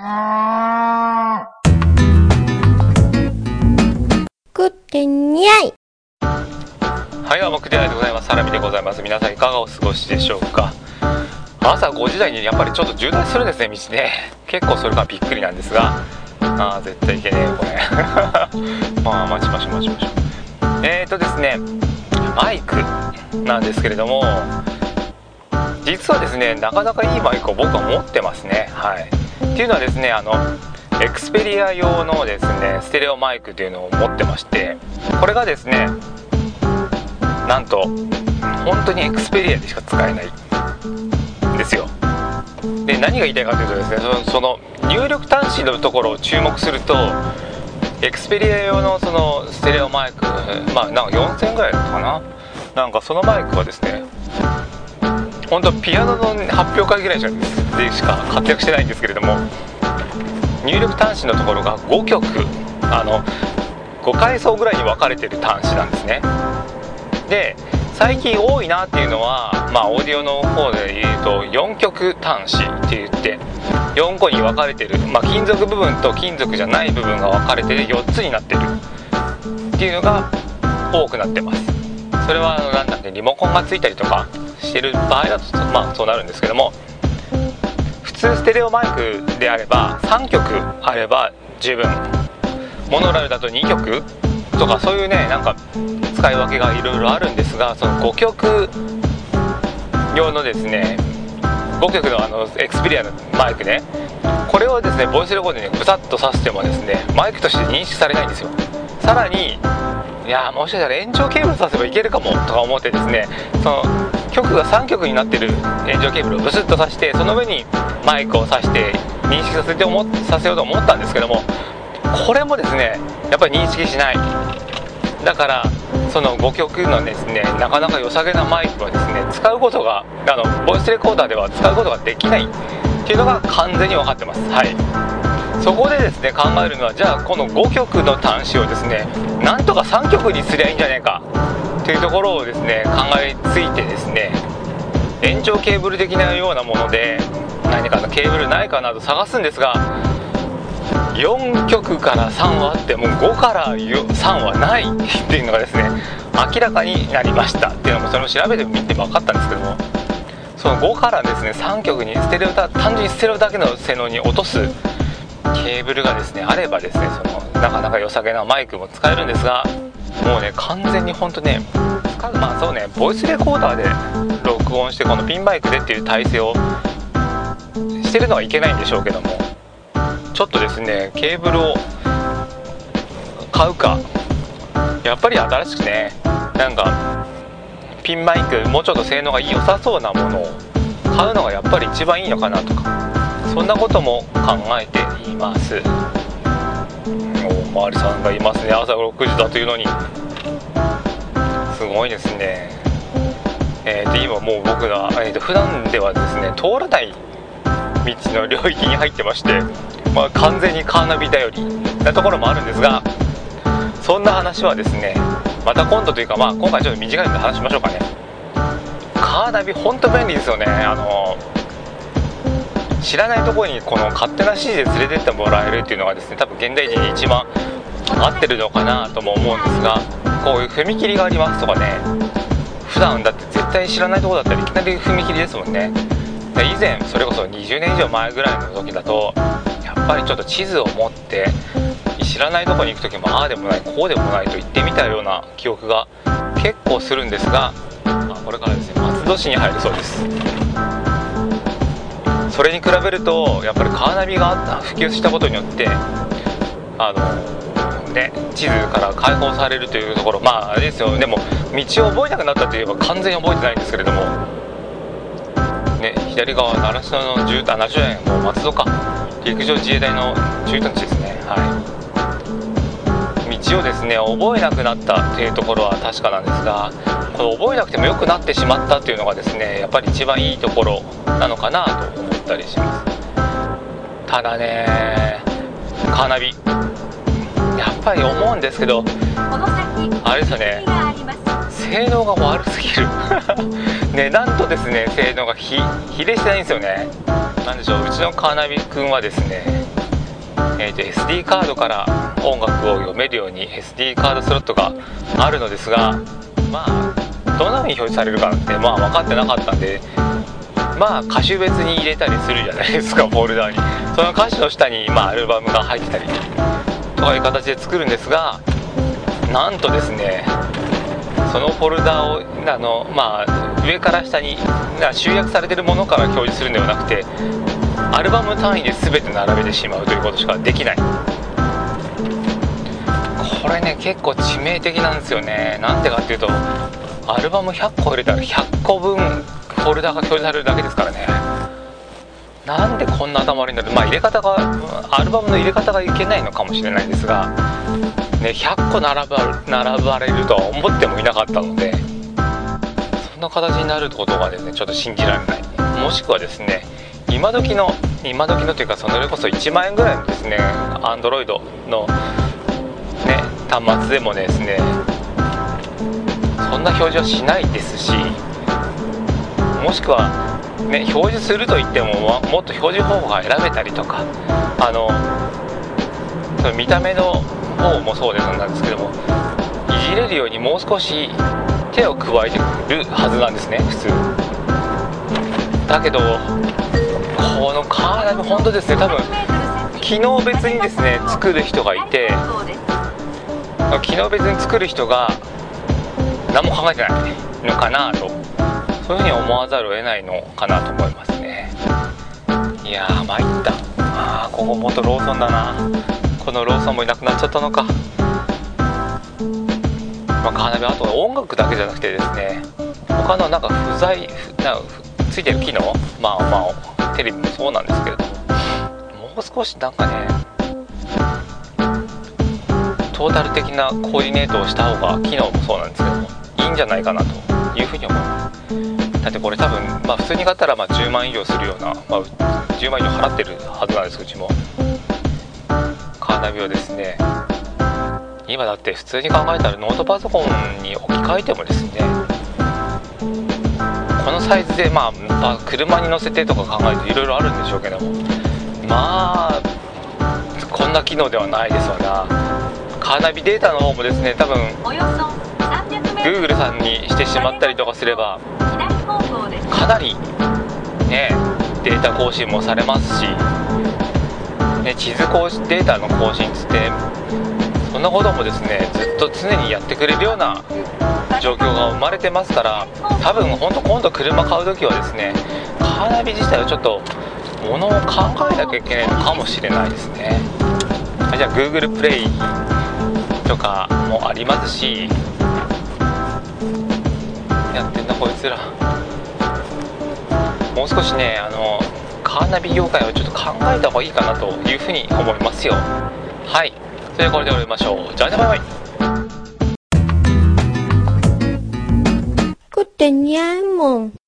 食ってにゃいはい、どうも、くでないでございます。サラミでございます。皆さんいかがお過ごしでしょうか？朝5時台にやっぱりちょっと渋滞するんですね、道ね。結構それがびっくりなんですが、あー絶対いけねえよ、これ。まあ、待ちましょう、待ちましょう。えーとですね、マイクなんですけれども、実はですね、なかなかいいマイクを僕は持ってますね。はい。っていうのはですね、あの、 Xperia 用のですね、ステレオマイクというのを持ってまして、これがですね、なんと本当に Xperia でしか使えないんですよ。で何が言いたいかというとですねそのその入力端子のところを注目すると Xperia 用のそのステレオマイクまあなんか4000円ぐらいだったかな？なんかそのマイクはですね本当ピアノの発表会ぐらいでしか活躍してないんですけれども入力端子のところが5曲。あの5階層ぐらいに分かれてる端子なんですね。で最近多いなっていうのは、まあ、オーディオの方で言うと4極端子って言って4個に分かれてる、まあ、金属部分と金属じゃない部分が分かれて4つになってる。っていうのが多くなってます。それはあのなんだっけリモコンがついたりとかしてる場合だとまあそうなるんですけども普通ステレオマイクであれば3曲あれば十分。モノラルだと2曲とかそういうねなんか使い分けがいろいろあるんですがその5曲用のですね5曲のあのエクスペリアのマイクねこれをですねボイスレコードにブサッと挿してもですねマイクとして認識されないんですよ。さらにいやもしかしたら延長ケーブル挿せばいけるかもとか思ってですねその曲が3曲になってる延長ケーブルをブスッと挿してその上にマイクを挿して認識させて思させようと思ったんですけどもこれもですねやっぱり認識しない。だからその5曲のですねなかなか良さげなマイクはですね使うことがあのボイスレコーダーでは使うことができない。っていうのが完全に分かってます。はい。そこでですね考えるのはじゃあこの5曲の端子をですねなんとか3曲にすりゃいいんじゃないか。というところをですね考えついてですね延長ケーブル的なようなもので何かのケーブルないかなど探すんですが4曲から3はあってもう5から3はないっていうのがですね明らかになりました。っていうのもそれも調べてみて分かったんですけどもその5からですね3曲にステレオ単純にステレオだけの性能に落とすケーブルがですねあればですねそのなかなか良さげなマイクも使えるんですがもうね完全に本当ねまあそうねボイスレコーダーで録音してこのピンマイクでっていう体制をしてるのはいけないんでしょうけどもちょっとですねケーブルを買うかやっぱり新しくねなんかピンマイクもうちょっと性能が良さそうなものを買うのがやっぱり一番いいのかなとかそんなことも考えています。おまわりさんがいますね。朝6時だというのに。すごいですね。えー、で今もう僕が、えー、と普段ではですね通らない道の領域に入ってましてまあ、完全にカーナビ頼りなところもあるんですがそんな話はですねまた今度というか、まあ、今回ちょっと短いので話しましょうかね。カーナビ本当便利ですよね。あの知らないところにこの勝手な指示で連れてってもらえるっていうのがですね多分現代人に一番合ってるのかなとも思うんですがこういう踏切がありますとかね普段だって絶対知らないとこだったらいきなり踏切ですもんね。以前それこそ20年以上前ぐらいの時だとやっぱりちょっと地図を持って知らないとこに行く時もああでもないこうでもないと言ってみたような記憶が結構するんですが、これからですね松戸市に入るそうですそれに比べるとやっぱりカーナビがあった普及したことによってあのね地図から解放されるというところまああれですよ。でも道を覚えなくなったといえば完全に覚えてないんですけれどもね左側習志野の住宅習志野もう松戸か。陸上自衛隊の駐屯地ですね。はい。道をですね覚えなくなったっていうところは確かなんですがこの覚えなくても良くなってしまったっていうのがですねやっぱり一番いいところなのかなと思ったりします。ただねカーナビやっぱり思うんですけどあれですよね。性能が悪すぎる。値段とですね性能が比例してないんですよね。なんでしょう。うちのカーナビ君はですね、えー、と SD カードから音楽を読めるように SD カードスロットがあるのですがまあどんな風に表示されるかってまあ分かってなかったんでまあ歌手別に入れたりするじゃないですか フォルダーに。その歌詞の下に、まあ、アルバムが入ってたりとかいう形で作るんですがなんとですねそのフォルダをあの、まあ、上から下に集約されてるものから表示するんではなくてアルバム単位で全て並べてしまうということしかできない。これね結構致命的なんですよね。なんでかっていうとアルバム100個入れたら100個分フォルダが表示されるだけですからね。なんでこんな頭悪いんだろう。まあ入れ方がアルバムの入れ方がいけないのかもしれないんですがね100個並ば並ばれるとは思ってもいなかったのでそんな形になることがですねちょっと信じられない。もしくはですね今時の今時のというかそれこそ1万円ぐらいのですね Android のね端末でもですねそんな表示はしないですしもしくは、ね、表示するといってももっと表示方法が選べたりとかあのその見た目の方もそうでなんですけどもいじれるようにもう少し手を加えてくるはずなんですね普通。だけどこのカーナビ本当ですね多分機能別にですね作る人がいて機能別に作る人が何も考えてないのかなと。そういうふうに思わざるを得ないのかなと思いますね。いやー参った。あーここ元ローソンだな。このローソンもいなくなっちゃったのか。まあ、カーナビあと音楽だけじゃなくてですね。他のなんか不在なんかついてる機能？まあまあテレビもそうなんですけれども。もう少しなんかねトータル的なコーディネートをした方が機能もそうなんですけどもいいんじゃないかなというふうに思います。だってこれ多分まあ普通に買ったらまあ10万以上するような、まあ、10万以上払ってるはずなんですうちも。カーナビをですね今だって普通に考えたらノートパソコンに置き換えてもですねこのサイズでまあ、まあ、車に乗せてとか考えるといろいろあるんでしょうけどもまあこんな機能ではないですわな。カーナビデータの方もですね多分 Google さんにしてしまったりとかすればかなりねデータ更新もされますし、ね、地図更新データの更新つってそんなこともですねずっと常にやってくれるような状況が生まれてますから多分本当今度車買う時はですねカーナビ自体はちょっとものを考えなきゃいけないのかもしれないですね。じゃあ Google プレイとかもありますしやってんなこいつら。少しねあのカーナビ業界をちょっと考えた方がいいかなというふうに思いますよ。はい。それではこれで終わりましょう。じゃあねバイバイ。こってにゃいもん